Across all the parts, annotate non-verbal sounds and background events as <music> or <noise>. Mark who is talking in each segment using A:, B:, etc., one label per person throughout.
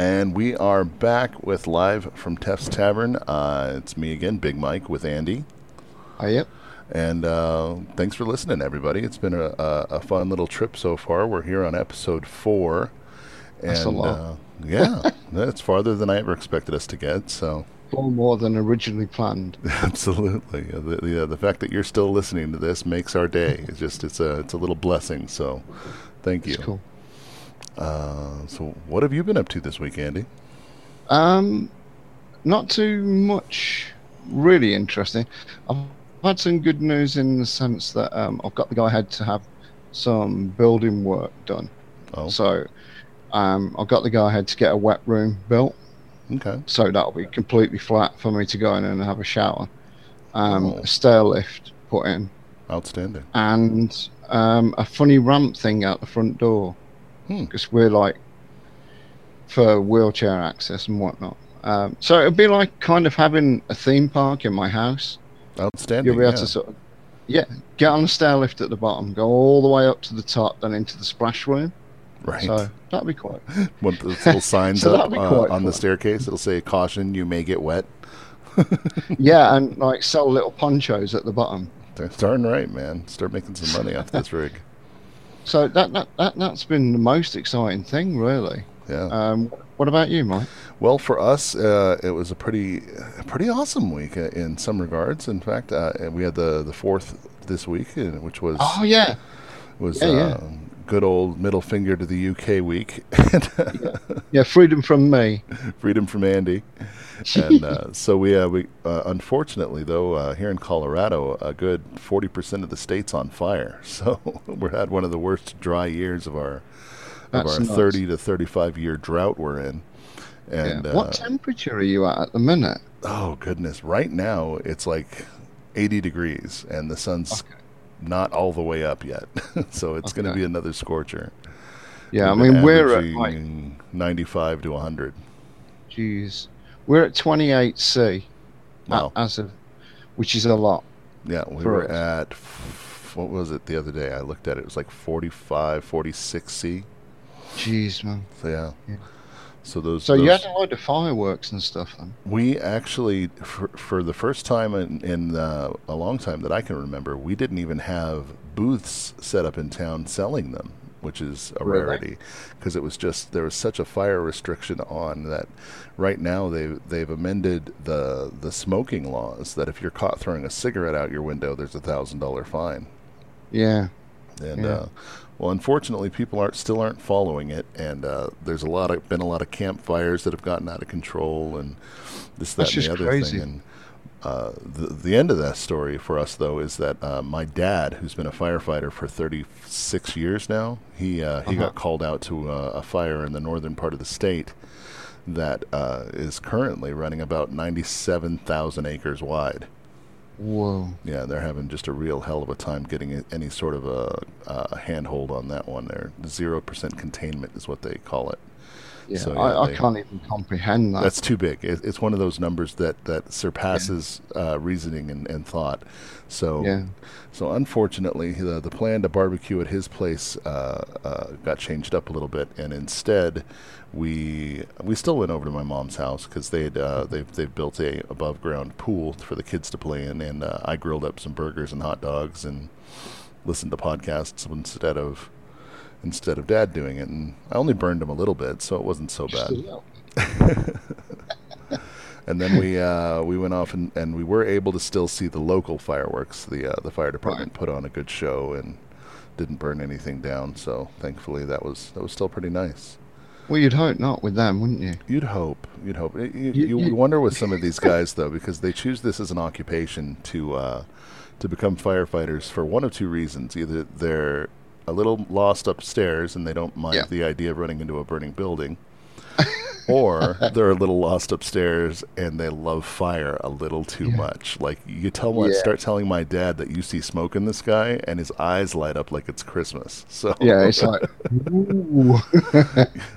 A: And we are back with live from Teff's Tavern. Uh, it's me again, Big Mike, with Andy.
B: Oh, yep.
A: And uh, thanks for listening, everybody. It's been a, a, a, fun little trip so far. We're here on episode four.
B: And, That's a lot.
A: Uh, yeah, <laughs> that's farther than I ever expected us to get. So
B: far more than originally planned. <laughs>
A: Absolutely. The, the, uh, the fact that you're still listening to this makes our day. It's just it's a it's a little blessing. So, thank you.
B: That's cool.
A: Uh, so, what have you been up to this week, Andy?
B: Um, not too much really interesting. I've had some good news in the sense that um, I've got the go ahead to have some building work done.
A: Oh.
B: So, um, I've got the go ahead to get a wet room built.
A: Okay.
B: So that'll be completely flat for me to go in and have a shower. Um,
A: Oh.
B: A stair lift put in,
A: Outstanding.
B: and um, a funny ramp thing out the front door.
A: Hmm.
B: Because we're like for wheelchair access and whatnot. Um, so it'd be like kind of having a theme park in my house.
A: Outstanding.
B: You'll be able
A: yeah.
B: to sort of, yeah, get on the stair lift at the bottom, go all the way up to the top, then into the splash room.
A: right.
B: So that'd be quite.
A: One of those little <laughs> signs
B: So
A: up uh, on the staircase. It'll say "Caution: You may get wet." <laughs>
B: yeah, and like sell little ponchos at the bottom.
A: Darn right, man. Start making some money off this rig.
B: So that, that that that's been the most exciting thing, really.
A: Yeah.
B: Um, what about you, Mike?
A: Well, for us, uh, it was a pretty, pretty awesome week uh, in some regards. In fact, uh, we had the the fourth this week, which was
B: Oh yeah,
A: was
B: yeah, yeah.
A: Uh, good old middle finger to the UK week, <laughs> and
B: yeah, freedom from me. <laughs>
A: freedom from Andy. And uh, <laughs> so we uh, we uh, unfortunately though uh, here in Colorado, a good forty percent of the state's on fire. So we're had one of the worst dry years of our of
B: That's
A: our thirty to thirty five year drought we're in. And
B: yeah.
A: uh,
B: what temperature are you at at the minute?
A: Oh goodness! Right now it's like 80 degrees, and the sun's
B: Okay.
A: Not all the way up yet, <laughs> so it's going to be another scorcher.
B: Yeah, I
A: We've been
B: mean we're at like,
A: 95 to 100.
B: Jeez, we're at 28 C uh,
A: Wow!
B: as of, which is a lot.
A: yeah, we were
B: us.
A: at what was it the other day? I looked at it. It was like 45, 46 C.
B: Jeez, man.
A: So yeah.
B: Yeah.
A: So those.
B: So you
A: those-
B: had a load of fireworks and stuff then.
A: We actually, for, for the first time in, in uh, a long time that I can remember, we didn't even have booths set up in town selling them, which is a
B: Really?
A: rarity, because it was just there was such a fire restriction on that. Right now, they've they've amended the the smoking laws that if you're caught throwing a cigarette out your window, there's a thousand dollar fine.
B: Yeah.
A: And
B: Yeah.
A: uh, well, unfortunately, people aren't still aren't following it, and uh, there's a lot of been a lot of campfires that have gotten out of control, and this, that,
B: That's
A: and the other
B: crazy.
A: thing. And uh, the the end of that story for us though is that uh, my dad, who's been a firefighter for 36 years now, he uh, he
B: Uh-huh.
A: got called out to uh, a fire in the northern part of the state that uh, is currently running about 97,000 acres wide.
B: Whoa.
A: Yeah, they're having just a real hell of a time getting any sort of a, a handhold on that one. There, zero percent containment is what they call it.
B: Yeah,
A: So,
B: I,
A: yeah,
B: I
A: they-
B: can't even comprehend that.
A: That's too big. It, it's one of those numbers that that surpasses uh, reasoning and, and thought. So,
B: Yeah.
A: so unfortunately, the the plan to barbecue at his place uh, uh, got changed up a little bit, and instead, we we still went over to my mom's house because they uh, they've they've built a above ground pool for the kids to play in, and uh, I grilled up some burgers and hot dogs and listened to podcasts instead of instead of dad doing it, and I only burned them a little bit, so it wasn't so bad. <laughs> And then we uh, we went off and, and we were able to still see the local fireworks. The uh, the fire department put on a good show and didn't burn anything down. So thankfully that was that was still pretty nice.
B: Well, you'd hope not with them, wouldn't you?
A: You'd hope. You'd hope. You- you
B: you-
A: wonder with some of these guys though because they choose this as an occupation to uh, to become firefighters for one of two reasons. Either they're a little lost upstairs and they don't mind
B: Yeah.
A: the idea of running into a burning building. <laughs> or they're a little lost upstairs and they love fire a little too
B: Yeah.
A: much. Like you tell my
B: Yeah.
A: start telling my dad that you see smoke in the sky and his eyes light up like it's Christmas. <laughs> So
B: Yeah, it's like, <laughs>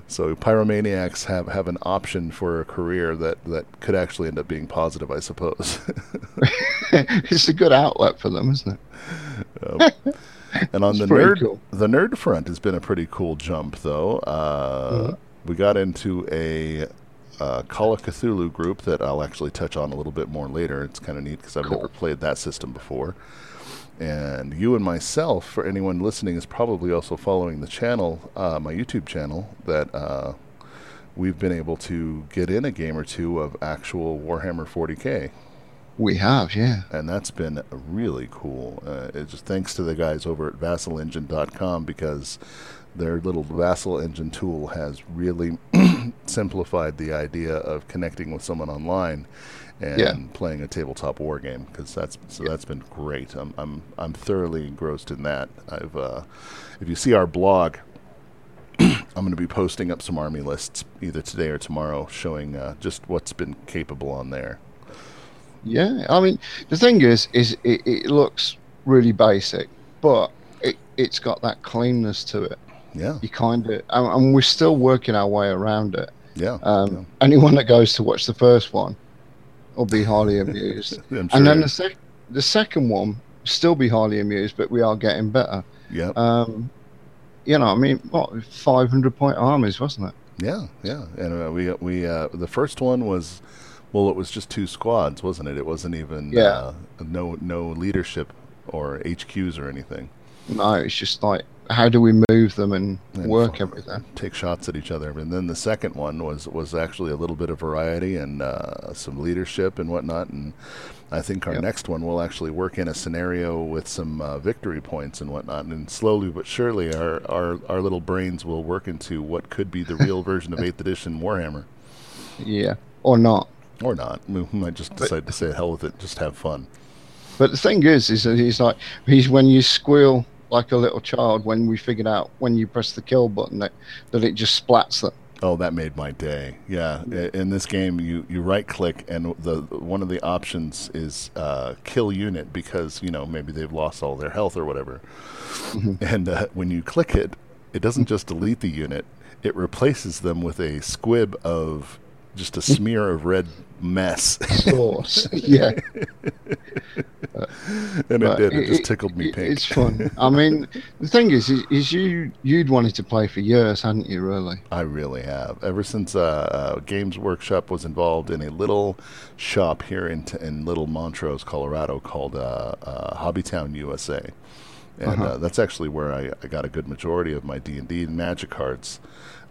A: so pyromaniacs have, have an option for a career that, that could actually end up being positive, I suppose.
B: it's a good outlet for them, isn't it?
A: Um, and on
B: It's
A: the nerd
B: cool.
A: the nerd front has been a pretty cool jump though. Uh, we got into a uh, Call of Cthulhu group that I'll actually touch on a little bit more later. It's kind of neat because I've
B: Cool.
A: never played that system before. And you and myself, for anyone listening, is probably also following the channel, uh, my YouTube channel, that uh, we've been able to get in a game or two of actual Warhammer 40k
B: We have, yeah.
A: and that's been really cool. Uh, it's just thanks to the guys over at VassalEngine.com because their little Vassal Engine tool has really <clears throat> simplified the idea of connecting with someone online and
B: Yeah.
A: playing a tabletop war game because that's so that's been great. I'm I'm I'm thoroughly engrossed in that. I've uh, if you see our blog. <clears throat> I'm going to be posting up some army lists either today or tomorrow, showing uh, just what's been capable on there.
B: Yeah, I mean, the thing is, is it, it looks really basic, but it, it's got that cleanness to it.
A: Yeah,
B: You kind of, and, and we're still working our way around it.
A: yeah.
B: Um, Anyone that goes to watch the first one will be highly <laughs> amused,
A: I'm
B: and then the sec- the second one still be highly amused, but we are getting better.
A: yeah,
B: Um, you know, I mean, what 500 point armies, wasn't it?
A: yeah, yeah. And uh, we we uh, the first one was, well, it was just two squads, wasn't it? It wasn't even
B: Yeah.
A: uh, no no leadership or HQs or anything.
B: No, it's just like, how do we move them and
A: And
B: work
A: f-
B: everything?
A: Take shots at each other, and then the second one was was actually a little bit of variety and uh, some leadership and whatnot. And I think our
B: Yep.
A: next one will actually work in a scenario with some uh, victory points and whatnot. And slowly but surely, our, our our little brains will work into what could be the real version of <laughs> Eighth Edition Warhammer.
B: Yeah, or not.
A: Or not. We might just decide to say hell with it, just have fun.
B: But the thing is, is that he's like he's when you squeal like a little child when we figured out when you press the kill button that, that it just splats them.
A: Oh, that made my day. Yeah, in this game, you, you right click, and the one of the options is uh, kill unit because you know maybe they've lost all their health or whatever. And uh, when you click it, it doesn't just delete the unit; it replaces them with a squib of just a smear of red mess,
B: Sauce. <laughs> yeah, <laughs>
A: and it did. It, just tickled me
B: it-
A: pink.
B: It's fun. I mean, the thing is, is, is you you'd wanted to play for years, hadn't you? Really?
A: I really have. Ever since uh, uh, Games Workshop was involved in a little shop here in, t- in Little Montrose, Colorado, called uh, uh, Hobbytown USA, and
B: Uh-huh.
A: uh, that's actually where I, I got a good majority of my D and D and Magic cards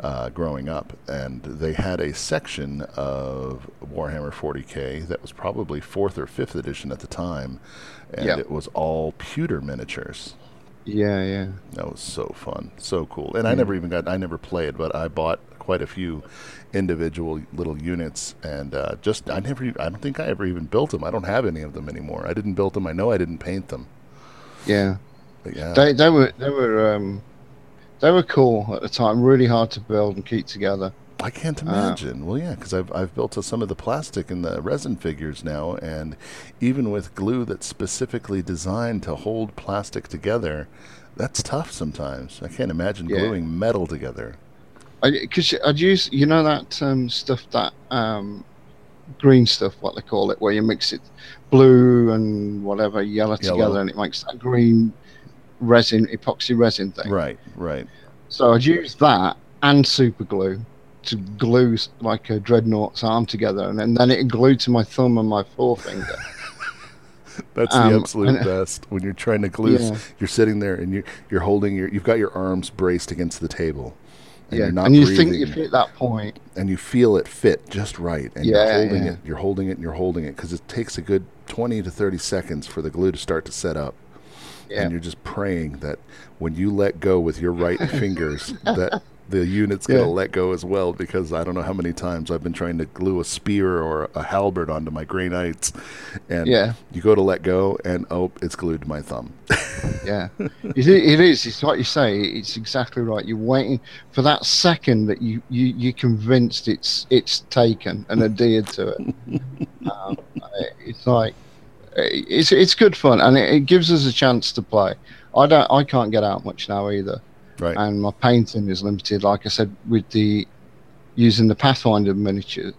A: uh, growing up. And they had a section of Warhammer 40k that was probably fourth or fifth edition at the time, and
B: Yeah.
A: it was all pewter miniatures.
B: Yeah, yeah.
A: That was so fun, so cool. And I never even got, I never played, but I bought quite a few individual little units, and uh, just I never, i don't think I ever even built them. I don't have any of them anymore. I didn't build them. I know I didn't paint them.
B: Yeah,
A: But yeah,
B: they they were they were um, they were cool at the time. Really hard to build and keep together.
A: I can't
B: uh,
A: imagine. well, yeah, because I've I've built uh, some of the plastic and the resin figures now, and even with glue that's specifically designed to hold plastic together, that's tough sometimes. I can't imagine
B: Yeah.
A: gluing metal together.
B: Because I'd use you know that um, stuff that um, green stuff, what they call it, where you mix it blue and whatever yellow,
A: Yellow.
B: together, and it makes that green resin epoxy resin thing.
A: Right, right.
B: So I'd use that and super glue to glue like a dreadnought's arm together, and then, then it glued to my thumb and my forefinger. <laughs>
A: That's
B: Um,
A: the absolute
B: and- <laughs>
A: best. When you're trying to glue,
B: Yeah.
A: you're sitting there and you're you're holding your you've got your arms braced against the table, and
B: yeah,
A: you're not
B: and you
A: breathing,
B: think you've hit that
A: and you feel it fit just right, and
B: Yeah,
A: you're holding
B: yeah.
A: it, you're holding it, and you're holding it because it takes a good twenty to thirty seconds for the glue to start to set up,
B: Yeah,
A: and you're just praying that when you let go with your right <laughs> fingers that the unit's going to let go as well because I don't know how many times I've been trying to glue a spear or a halberd onto my Grey Knights, and
B: Yeah.
A: you go to let go and oh, it's glued to my thumb. <laughs>
B: yeah. It, it is. It's like you say. It's exactly right. You're waiting for that second that you you you're convinced it's it's taken and adhered to it. <laughs> um, it's like it's it's good fun and it, it gives us a chance to play. I don't. I can't get out much now either.
A: Right.
B: and my painting is limited. Like I said, with the using the Pathfinder miniatures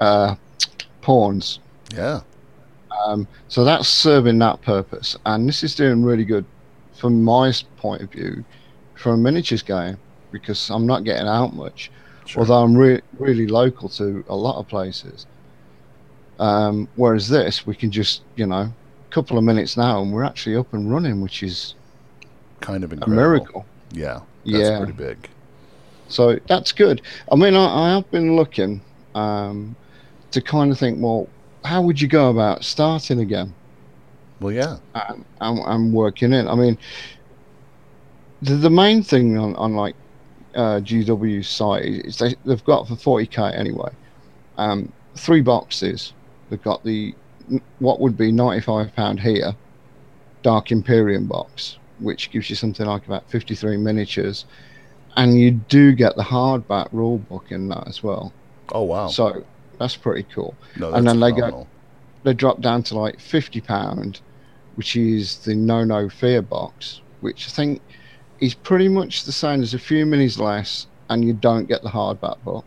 B: uh, pawns,
A: yeah.
B: um, so that's serving that purpose, and this is doing really good from my point of view for a miniatures game because I'm not getting out much.
A: Sure.
B: although I'm re- really local to a lot of places. Um, whereas this, we can just, you know, a couple of minutes now and we're actually up and running, which is
A: kind of
B: a miracle.
A: Yeah, that's
B: Yeah.
A: pretty big.
B: So that's good. I mean, I, I have been looking um, to kind of think, well, how would you go about starting again
A: Well, yeah,
B: and, and, and working in? I mean, the, the main thing on, on like uh, GW site is they, they've got for 40k anyway, um, three boxes. They've got the what would be 95 pound here, Dark Imperium box, which gives you something like about 53 miniatures, and you do get the hardback rule book in that as well.
A: Oh wow.
B: So that's pretty cool.
A: no, that's and
B: then they go- They drop down to like 50 pound, which is the Know No Fear box, which I think is pretty much the same as a few minis less, and you don't get the hardback book.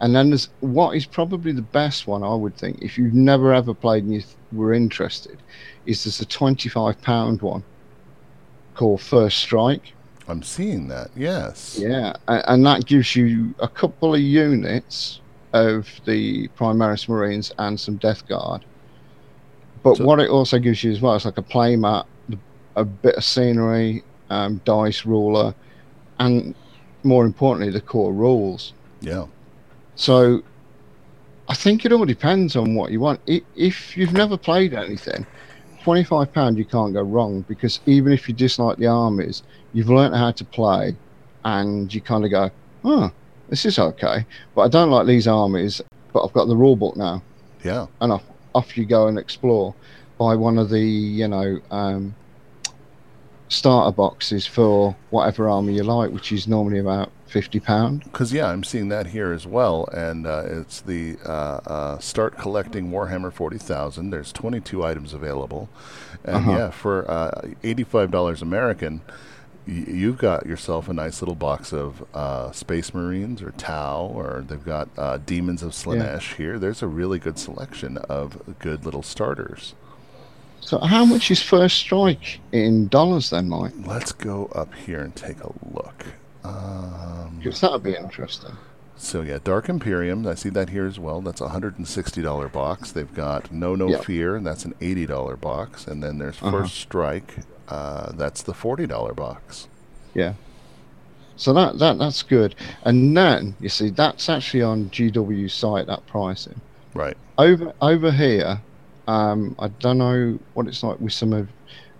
B: And then there's what is probably the best one I would think if you've never ever played and you th- were interested, is there's a 25 pound one called First Strike.
A: I'm seeing that. Yes.
B: Yeah, and, and that gives you a couple of units of the Primaris Marines and some Death Guard. But
A: So-
B: what it also gives you as well is like a playmat, a bit of scenery, um, dice ruler, and more importantly, the core rules.
A: Yeah.
B: So I think it all depends on what you want. If you've never played anything, £25 you can't go wrong because even if you dislike the armies, you've learnt how to play and you kind of go, oh, this is okay. But I don't like these armies, but I've got the rule book now.
A: Yeah.
B: And off, off you go and explore. Buy one of the, you know, um, starter boxes for whatever army you like, which is normally about £50.
A: Because yeah, I'm seeing that here as well, and uh, it's the uh, uh, start collecting Warhammer 40,000. There's 22 items available, and
B: Uh-huh.
A: yeah, for uh, 85 dollars American, y- you've got yourself a nice little box of uh, Space Marines or Tau, or they've got uh, Demons of Slaanesh here. There's a really good selection of good little starters.
B: So how much is First Strike in dollars then, Mike?
A: Let's go up here and take a look. Um,
B: Because that would be interesting.
A: So yeah, Dark Imperium. I see that here as well. That's a hundred and sixty dollar box. They've got Know No
B: Yeah.
A: Fear, and that's an eighty dollar box. And then there's
B: Uh-huh.
A: First Strike. Uh, that's the forty dollar box.
B: Yeah. So that, that that's good. And then you see that's actually on GW site that pricing.
A: Right.
B: Over over here, um, I don't know what it's like with some of,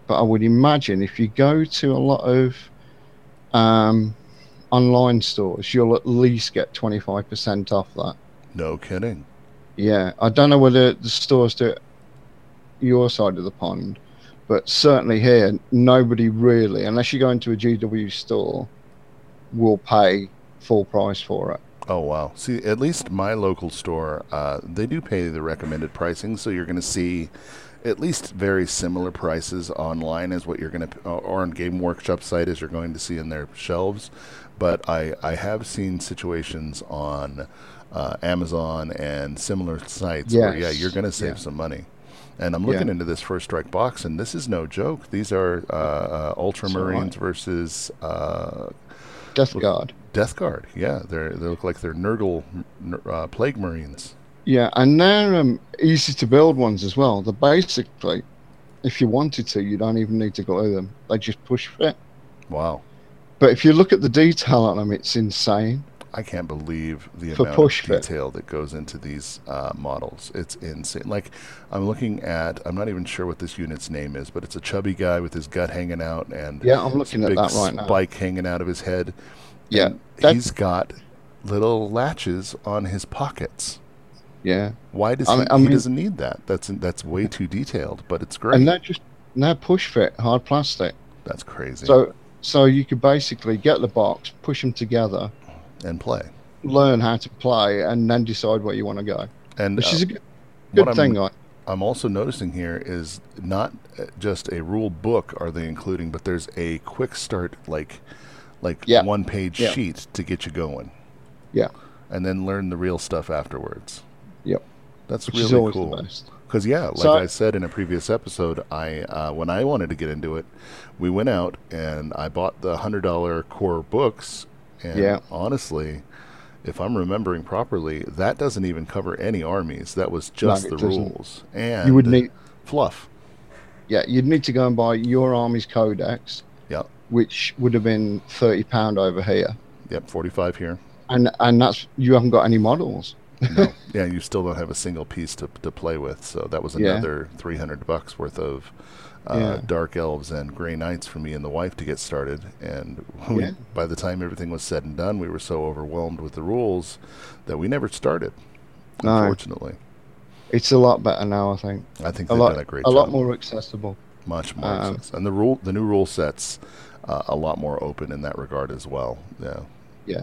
B: but I would imagine if you go to a lot of um, online stores, you'll at least get twenty five percent off that.
A: No kidding.
B: Yeah, I don't know whether the stores do it your side of the pond, but certainly here, nobody really, unless you go into a GW store, will pay full price for it.
A: Oh wow. See, at least my local store, uh, they do pay the recommended pricing, so you're going to see at least very similar prices online as what you're going to, or on Game Workshop site as you're going to see in their shelves. But I, I have seen situations on uh, Amazon and similar sites where yeah, you're going to save
B: Yeah.
A: some money. And I'm looking
B: Yeah.
A: into this first strike box, and this is no joke. These are uh, uh, Ultramarines versus uh,
B: Death Guard.
A: Death Guard. Yeah, they they look like they're Nurgle uh, Plague Marines.
B: Yeah, and they're um, easy to build ones as well. They're basically, if you wanted to, you don't even need to glue them. They just push fit.
A: Wow,
B: But if you look at the detail on them, it's insane.
A: I can't believe the
B: For
A: amount
B: push
A: of
B: fit.
A: detail that goes into these uh, models. It's insane. Like I'm looking at, I'm not even sure what this unit's name is, but it's a chubby guy with his gut hanging out and
B: Yeah, I'm looking at
A: big
B: that right now.
A: spike hanging out of his head.
B: Yeah,
A: he's got little latches on his pockets.
B: Yeah,
A: Why does
B: I
A: he?
B: mean- I
A: he
B: mean-
A: doesn't need that. That's that's way too detailed, but it's great.
B: and they're just they're push fit, hard plastic.
A: that's crazy.
B: So so you could basically get the box, push them together,
A: and play.
B: learn how to play, and then decide where you want to go.
A: And
B: Which
A: uh,
B: is a good,
A: what
B: good
A: I'm-
B: thing.
A: I'm also noticing here is not uh, just a rule book are they including, but there's a quick start like like
B: Yeah.
A: one page
B: Yeah.
A: sheet to get you going.
B: Yeah.
A: And then learn the real stuff afterwards. That's
B: which
A: really cool. Because yeah, like
B: So-
A: I said in a previous episode, I uh, when I wanted to get into it, we went out and I bought the hundred dollar core books, and
B: Yeah.
A: honestly, if I'm remembering properly, that doesn't even cover any armies. That was just
B: it
A: the
B: doesn't.
A: rules and
B: you would need,
A: fluff.
B: yeah, you'd need to go and buy your army's codex,
A: Yep.
B: which would have been thirty pound over here,
A: Yep, 45 here.
B: and and that's you haven't got any models.
A: No. yeah, you still don't have a single piece to, to play with. So that was
B: Yeah.
A: another 300 bucks worth of uh,
B: Yeah.
A: Dark Elves and Grey Knights for me and the wife to get started. And <laughs> we,
B: Yeah.
A: by the time everything was said and done, we were so overwhelmed with the rules that we never started,
B: No.
A: unfortunately.
B: It's a lot better now, I think.
A: I think
B: A
A: they've
B: lot,
A: done a great
B: a lot more accessible.
A: much more
B: um,
A: sense. and the rule the new rule sets uh, a lot more open in that regard as well Yeah.
B: yeah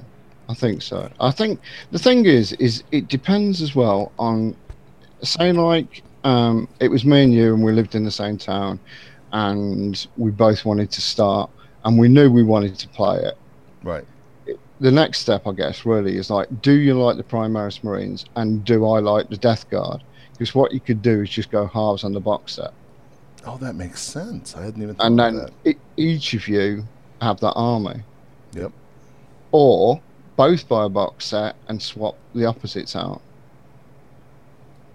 B: I think so. I think the thing is, is it depends as well on, say, like um, it was me and you, and we lived in the same town, and we both wanted to start, and we knew we wanted to play it.
A: right
B: The next step, I guess, really is like, do you like the Primaris Marines, and do I like the Death Guard? Because what you could do is just go halves on the box set,
A: oh that makes sense i hadn't even thought
B: and then e- each of you have that army.
A: Yep.
B: Or both buy a box set and swap the opposites out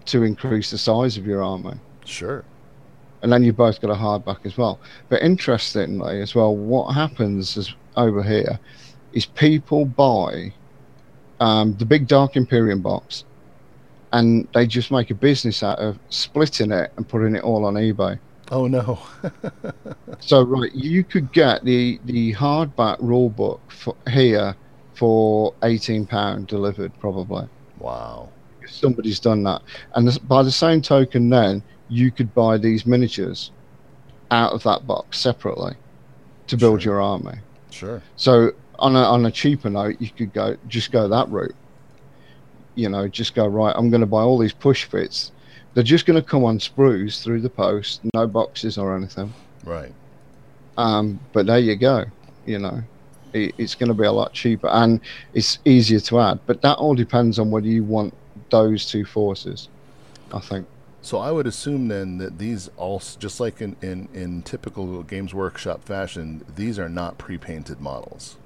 B: to increase the size of your army.
A: sure
B: And then you both got a hardback as well. But interestingly, as well, what happens is over here is people buy um, the big Dark Imperium box and they just make a business out of splitting it and putting it all on eBay.
A: oh no <laughs>
B: So right, you could get the the hardback rule book for here for eighteen pound delivered probably.
A: wow
B: If somebody's done that, and by the same token, then you could buy these miniatures out of that box separately to build
A: Sure.
B: your army.
A: sure
B: So on a on a cheaper note, you could go just go that route. You know, just go right. I'm going to buy all these push fits. They're just going to come on sprues through the post, no boxes or anything.
A: right
B: Um, but there you go. You know, it, it's going to be a lot cheaper and it's easier to add. But that all depends on whether you want those two forces. I think.
A: so i would assume then that these all just like in, in in typical games workshop fashion these are not pre-painted models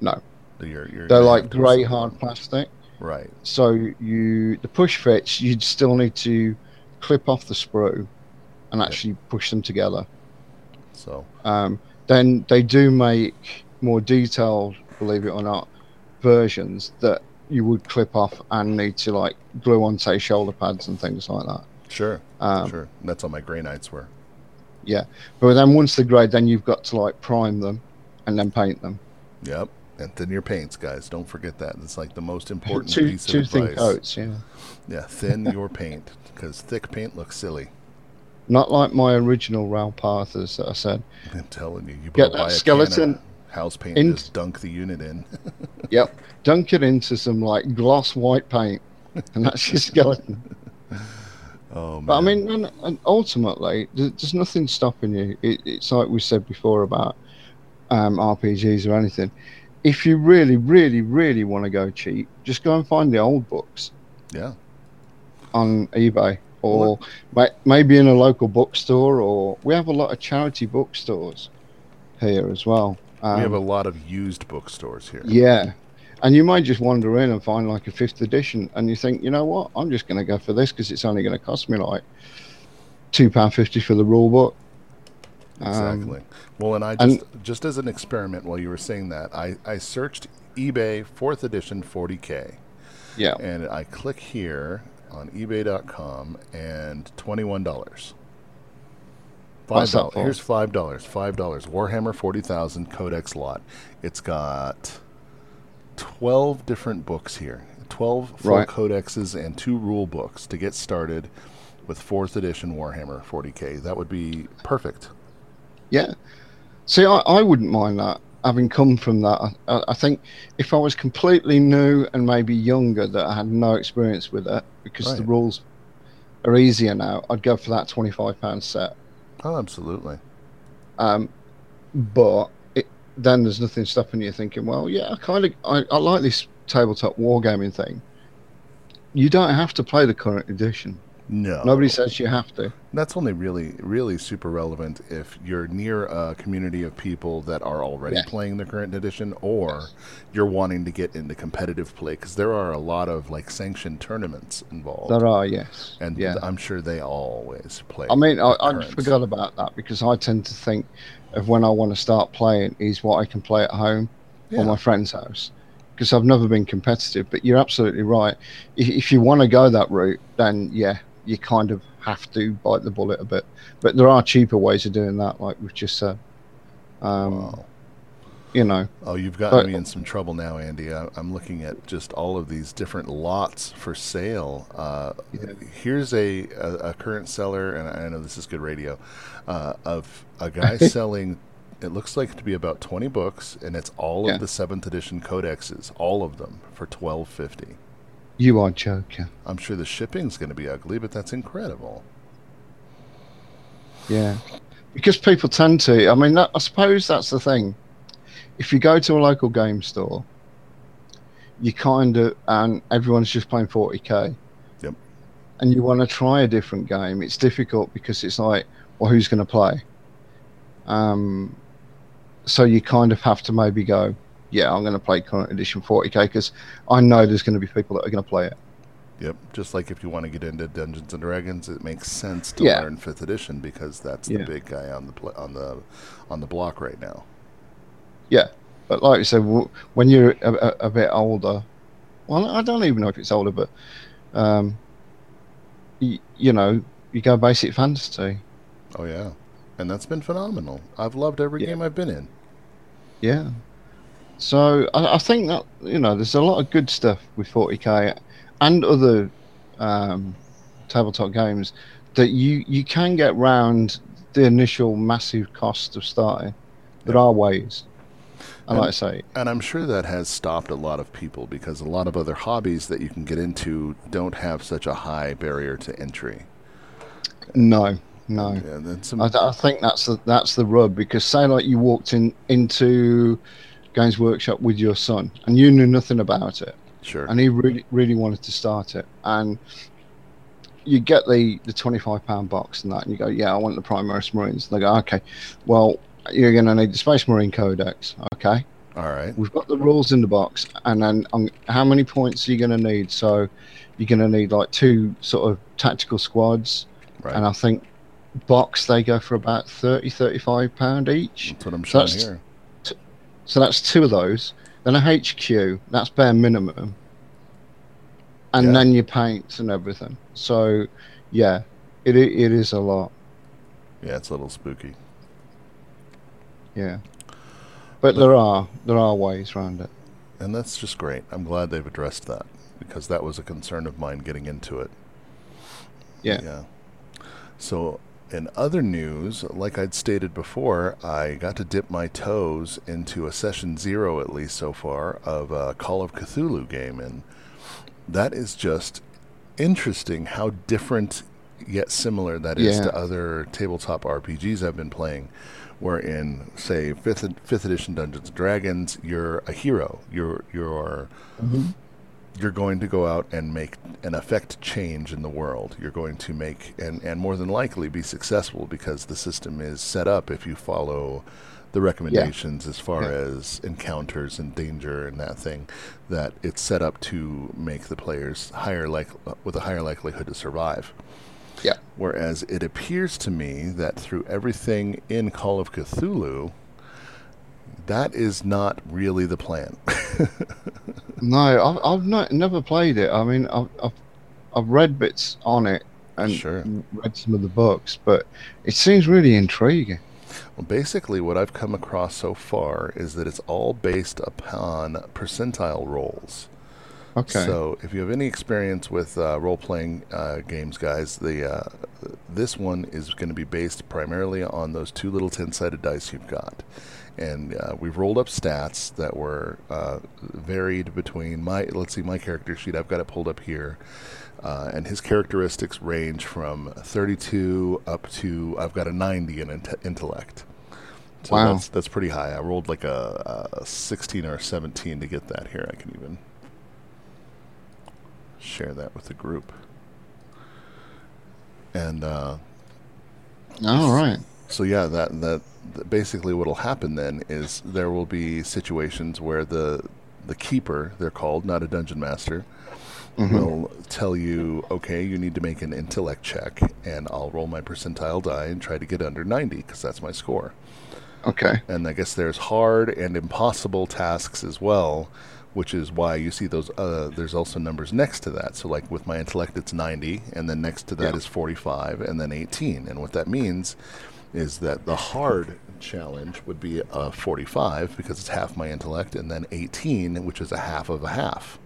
B: No.
A: you're, you're
B: They're like grey hard plastic.
A: right
B: So you the push fits you'd still need to clip off the sprue and actually push them together.
A: so
B: Um, then they do make more detailed, believe it or not, versions that you would clip off and need to like glue on say shoulder pads and things like that.
A: sure
B: Um,
A: sure that's all my gray knights were Yeah,
B: But then once they're grey, then you've got to like prime them and then paint them.
A: Yep. And thin your paints, guys. Don't forget that. It's like the most important
B: two
A: piece
B: two
A: of
B: thin
A: advice.
B: coats, yeah.
A: Yeah, thin your paint because thick paint looks silly.
B: Not like my original Ral Parthas that I said.
A: I'm telling you, you
B: Get
A: buy
B: that skeleton
A: house paint,
B: in-
A: just dunk the unit in. <laughs>
B: Yep. Dunk it into some like gloss white paint, and that's your skeleton. <laughs>
A: Oh man.
B: But I mean, and, and ultimately, there- there's nothing stopping you. It, it's like we said before about um, RPGs or anything. If you really, really, really want to go cheap, just go and find the old books
A: yeah,
B: on eBay or ma- maybe in a local bookstore. Or we have a lot of charity bookstores here as well. Um,
A: we have a lot of used bookstores here.
B: Yeah. And you might just wander in and find like a fifth edition, and you think, you know what, I'm just going to go for this because it's only going to cost me like two pound fifty for the rule book. Um,
A: Exactly. well, and I
B: and-
A: just just as an experiment, while you were saying that, I I searched eBay fourth edition 40k,
B: yeah,
A: and I click here on eBay.com and twenty one dollars. Five
B: What's that
A: dollars.
B: for?
A: Here's five dollars. Five dollars. Warhammer forty thousand Codex lot. It's got twelve different books here. Twelve full
B: Right.
A: codexes and two rule books to get started with fourth edition Warhammer 40k. That would be perfect.
B: yeah. See, I, I wouldn't mind that having come from that. I, I- think if I was completely new and maybe younger, that I had no experience with it because the rules are easier now, I'd go for that twenty five pound set.
A: Oh, absolutely.
B: Um, but it, then there's nothing stopping you thinking, well, yeah, I kind of I, I like this tabletop wargaming thing. You don't have to play the current edition.
A: No.
B: Nobody says you have to.
A: That's only really, really super relevant if you're near a community of people that are already
B: Yeah.
A: playing the current edition, or you're wanting to get into competitive play because there are a lot of like sanctioned tournaments involved,
B: There are, yes.
A: and
B: yeah.
A: I'm sure they always play.
B: I mean, I, I forgot about that because I tend to think of when I want to start playing is what I can play at home
A: Yeah.
B: or my friend's house because I've never been competitive. But you're absolutely right. If, if you want to go that route, then yeah, you kind of have to bite the bullet a bit. But there are cheaper ways of doing that, like we've just said. Um,
A: Wow.
B: You know,
A: Oh, you've gotten
B: But-
A: me in some trouble now, Andy. I, I'm looking at just all of these different lots for sale. Uh,
B: Yeah.
A: Here's a, a, a current seller, and I know this is good radio, uh, of a <laughs> guy selling. It looks like to be about 20 books, and it's all
B: Yeah.
A: of the seventh edition codexes, all of them for 12.50.
B: you are joking.
A: I'm sure the shipping's going to be ugly, but that's incredible.
B: Yeah, because people tend to. I mean, that, I suppose that's the thing. If you go to a local game store, you kind of and everyone's just playing 40k.
A: Yep.
B: And you want to try a different game. It's difficult because it's like, well, who's going to play? Um, so you kind of have to maybe go, yeah, I'm going to play current edition 40k because I know there's going to be people that are going to play it.
A: Yep, just like if you want to get into Dungeons and Dragons, it makes sense to
B: Yeah.
A: learn fifth edition because that's
B: Yeah.
A: the big guy on the pl- on the on the block right now.
B: Yeah, but like you said, when you're a, a, a bit older, well, I don't even know if it's older, but um, y- you know, you go basic fantasy.
A: Oh yeah, and that's been phenomenal. I've loved every
B: Yeah.
A: game I've been in.
B: Yeah. So I, I think that you know, there's a lot of good stuff with 40k and other um, tabletop games that you you can get round the initial massive cost of starting. There
A: Yeah.
B: are ways. And like I say,
A: And I'm sure that has stopped a lot of people because a lot of other hobbies that you can get into don't have such a high barrier to entry.
B: no, no.
A: Then some,
B: I, I think that's the that's the rub because say like you walked in into Games Workshop with your son and you knew nothing about it
A: sure.
B: and he really really wanted to start it and you get the the 25 pound box and that and you go yeah I want the Primaris Marines and they go okay well you're going to need the Space Marine Codex okay
A: All right.
B: we've got the rules in the box and then um, how many points are you going to need so you're going to need like two sort of tactical squads
A: Right.
B: and I think box they go for about 30 35 pound each
A: That's what I'm showing
B: that's-
A: here.
B: So that's two of those then a HQ that's bare minimum and
A: Yeah.
B: then your paints and everything so yeah it it is a lot
A: Yeah, it's a little spooky.
B: yeah but there are there are ways around it
A: And that's just great. I'm glad they've addressed that because that was a concern of mine getting into it.
B: Yeah.
A: Yeah. So, in other news, like I'd stated before, I got to dip my toes into a session zero, at least so far, of a Call of Cthulhu game. And that is just interesting how different yet similar that is
B: Yeah.
A: to other tabletop RPGs I've been playing. Where in, say, fifth fifth edition Dungeons and Dragons, you're a hero. You're you're mm-hmm. You're going to go out and make an effect change in the world. You're going to make and, and more than likely be successful because the system is set up if you follow the recommendations as far
B: Yeah.
A: as encounters and danger and that thing that it's set up to make the players higher like with a higher likelihood to survive.
B: Yeah.
A: Whereas it appears to me that through everything in Call of Cthulhu, that is not really the plan. <laughs>
B: no I've, I've not never played it I mean I've, I've I've read bits on it and
A: Sure.
B: read some of the books but it seems really intriguing
A: Well, basically, what I've come across so far is that it's all based upon percentile rolls.
B: okay
A: So, if you have any experience with uh, role-playing uh, games, guys, the uh, this one is going to be based primarily on those two little ten-sided dice you've got, and uh, we've rolled up stats that were uh, varied between my. Let's see, my character sheet. I've got it pulled up here. Uh, and his characteristics range from 32 up to I've got a 90 in int- intellect. So
B: Wow.
A: that's that's pretty high. I rolled like a, a 16 or a 17 to get that here. I can even share that with the group. and uh,
B: All right.
A: So yeah, that that basically what'll happen then is there will be situations where the the keeper, they're called, not a dungeon master,
B: Mhm.
A: will tell you, okay, you need to make an intellect check, and I'll roll my percentile die and try to get under 90 because that's my score.
B: Okay.
A: And I guess there's hard and impossible tasks as well, which is why you see those. Uh, there's also numbers next to that. So, like with my intellect, it's 90, and then next to that
B: Yeah.
A: is 45, and then 18. And what that means is that the hard challenge would be a 45 because it's half my intellect, and then 18, which is a half of a half.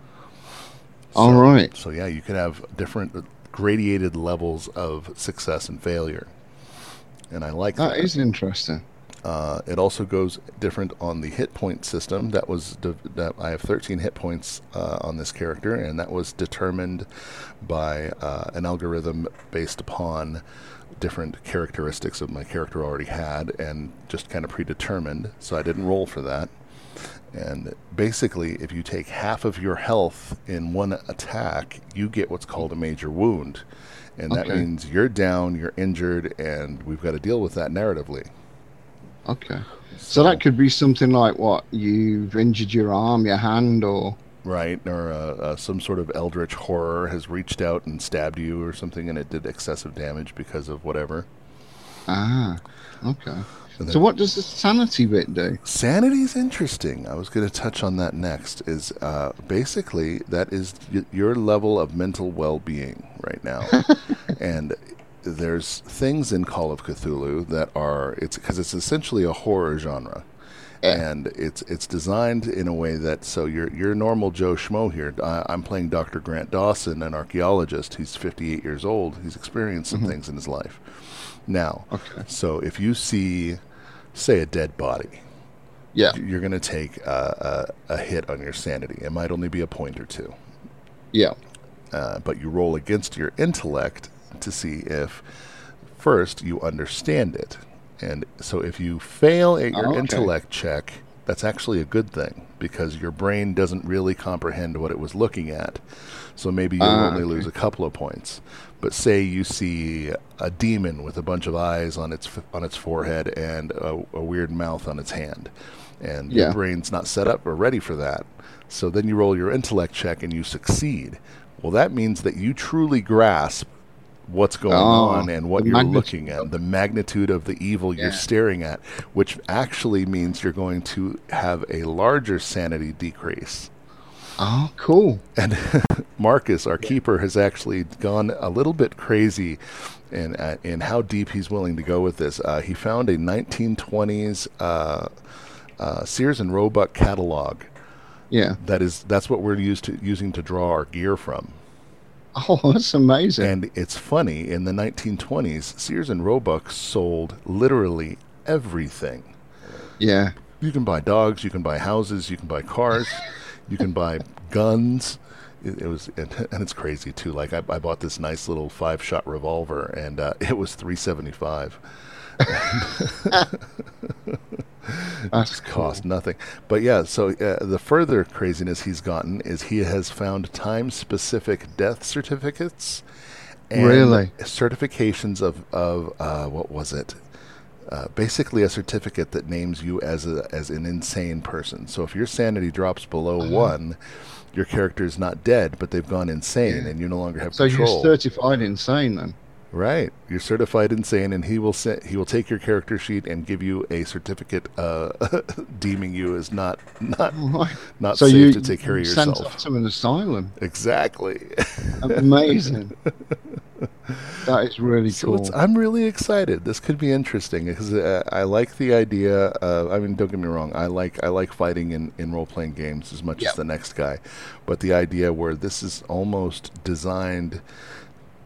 B: All
A: So-
B: right.
A: So yeah, you can have different gradated levels of success and failure, and I like that.
B: That is interesting.
A: Uh, it also goes different on the hit point system. That was de- that I have 13 hit points uh, on this character, and that was determined by uh, an algorithm based upon different characteristics of my character already had, and just kind of predetermined. So I didn't roll for that. And basically, if you take half of your health in one attack, you get what's called a major wound. And that
B: Okay.
A: means you're down, you're injured, and we've got to deal with that narratively.
B: Okay. So that could be something like what you've injured your arm, your hand, or
A: right, or uh, uh, some sort of eldritch horror has reached out and stabbed you or something, and it did excessive damage because of whatever.
B: ah. Okay.
A: And
B: So what does the sanity bit do?
A: Sanity's interesting. I was going to touch on that next. Is uh, basically that is y- your level of mental well-being right now, <laughs> and there's things in Call of Cthulhu that are it's because it's essentially a horror genre.
B: Yeah.
A: And it's it's designed in a way that so your your normal Joe Schmo here. I, I'm playing Dr. Grant Dawson, an archaeologist. He's 58 years old. He's experienced some things in his life. Now,
B: Okay.
A: so if you see, say, a dead body,
B: Yeah.
A: you're going to take a, a, a hit on your sanity. It might only be a point or two,
B: Yeah.
A: uh, but you roll against your intellect to see if first you understand it. And so if you fail at your
B: Oh, okay.
A: intellect check, that's actually a good thing because your brain doesn't really comprehend what it was looking at. So maybe you'll
B: Ah,
A: only
B: okay.
A: lose a couple of points. But say you see a demon with a bunch of eyes on its on its forehead and a, a weird mouth on its hand, and your brain's not set up or ready for that. So then you roll your intellect check and you succeed. Well, that means that you truly grasp what's going
B: Oh,
A: on and what you're
B: magnitude
A: looking at, the magnitude of the evil you're staring at, which actually means you're going to have a larger sanity decrease.
B: Oh, cool.
A: And <laughs> Marcus, our keeper, has actually gone a little bit crazy in uh, in how deep he's willing to go with this. Uh, he found a 1920s uh, uh, Sears and Roebuck catalog.
B: Yeah.
A: That is that's what we're used to using to draw our gear from. <laughs>
B: Oh, that's amazing.
A: And it's funny in the 1920s, Sears and Roebuck sold literally everything.
B: yeah.
A: You can buy dogs, you can buy houses, you can buy cars, <laughs> you can buy guns. It, it was, and, and it's crazy too. Like I, I bought this nice little five-shot revolver, and uh, <laughs> it was three seventy-five.
B: That's
A: cost nothing. But yeah, so uh, the further craziness he's gotten is he has found time-specific death certificates. And
B: Really?
A: Certifications of of uh, what was it? Uh, basically, a certificate that names you as a as an insane person. So if your sanity drops below
B: Uh-huh.
A: one, your character is not dead, but they've gone insane,
B: Yeah.
A: and you no longer have
B: So
A: control.
B: you're certified insane then?
A: Right, you're certified insane, and he will se- he will take your character sheet and give you a certificate uh, <laughs> deeming you as not not not
B: So
A: safe
B: you
A: to take care of
B: sent
A: yourself.
B: off to an asylum.
A: Exactly.
B: Amazing. <laughs> that is really
A: So
B: cool.
A: I'm really excited. This could be interesting because uh, I like the idea. Of, I mean, don't get me wrong. I like I like fighting in, in role playing games as much
B: Yep.
A: as the next guy, but the idea where this is almost designed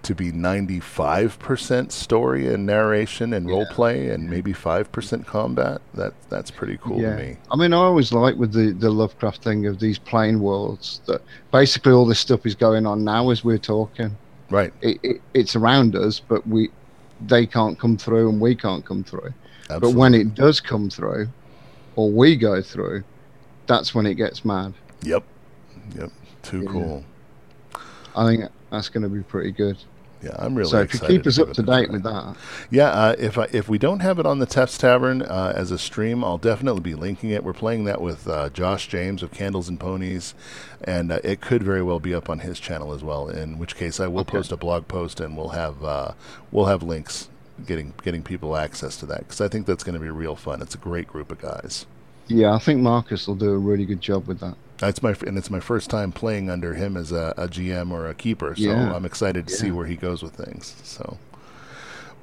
A: to be 95% story and narration and role play and maybe 5% combat. That that's pretty cool
B: yeah.
A: to me.
B: I mean, I always like with the, the Lovecraft thing of these plane worlds that basically all this stuff is going on now as we're talking.
A: Right.
B: It, it, it's around us, but we they can't come through and we can't come through.
A: Absolutely.
B: But when it does come through, or we go through, that's when it gets mad.
A: Yep. Yep. Too
B: Yeah.
A: cool.
B: I think that's going to be pretty good.
A: Yeah, I'm really.
B: so if you keep us up to date with that,
A: Yeah, uh, if I, if we don't have it on the Tefts Tavern uh, as a stream, I'll definitely be linking it. We're playing that with uh, Josh James of Candles and Ponies, and uh, it could very well be up on his channel as well. In which case, I will
B: Okay.
A: post a blog post and we'll have uh, we'll have links getting getting people access to that because I think that's going to be real fun. It's a great group of guys.
B: yeah, I think Marcus will do a really good job with that.
A: That's my and it's my first time playing under him as a, a GM or a keeper, so
B: Yeah.
A: I'm excited to see where he goes with things. So,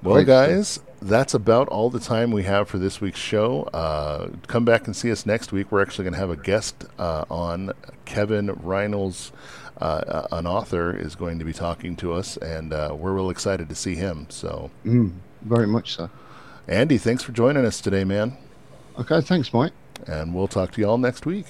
A: well,
B: Great stuff.
A: guys, that's about all the time we have for this week's show. Uh, come back and see us next week. We're actually going to have a guest uh, on. Kevin Reynolds, uh, an author, is going to be talking to us, and uh, we're real excited to see him. So,
B: Mm, very much so.
A: Andy, thanks for joining us today, man,
B: Okay, thanks, Mike.
A: and we'll talk to you all next week.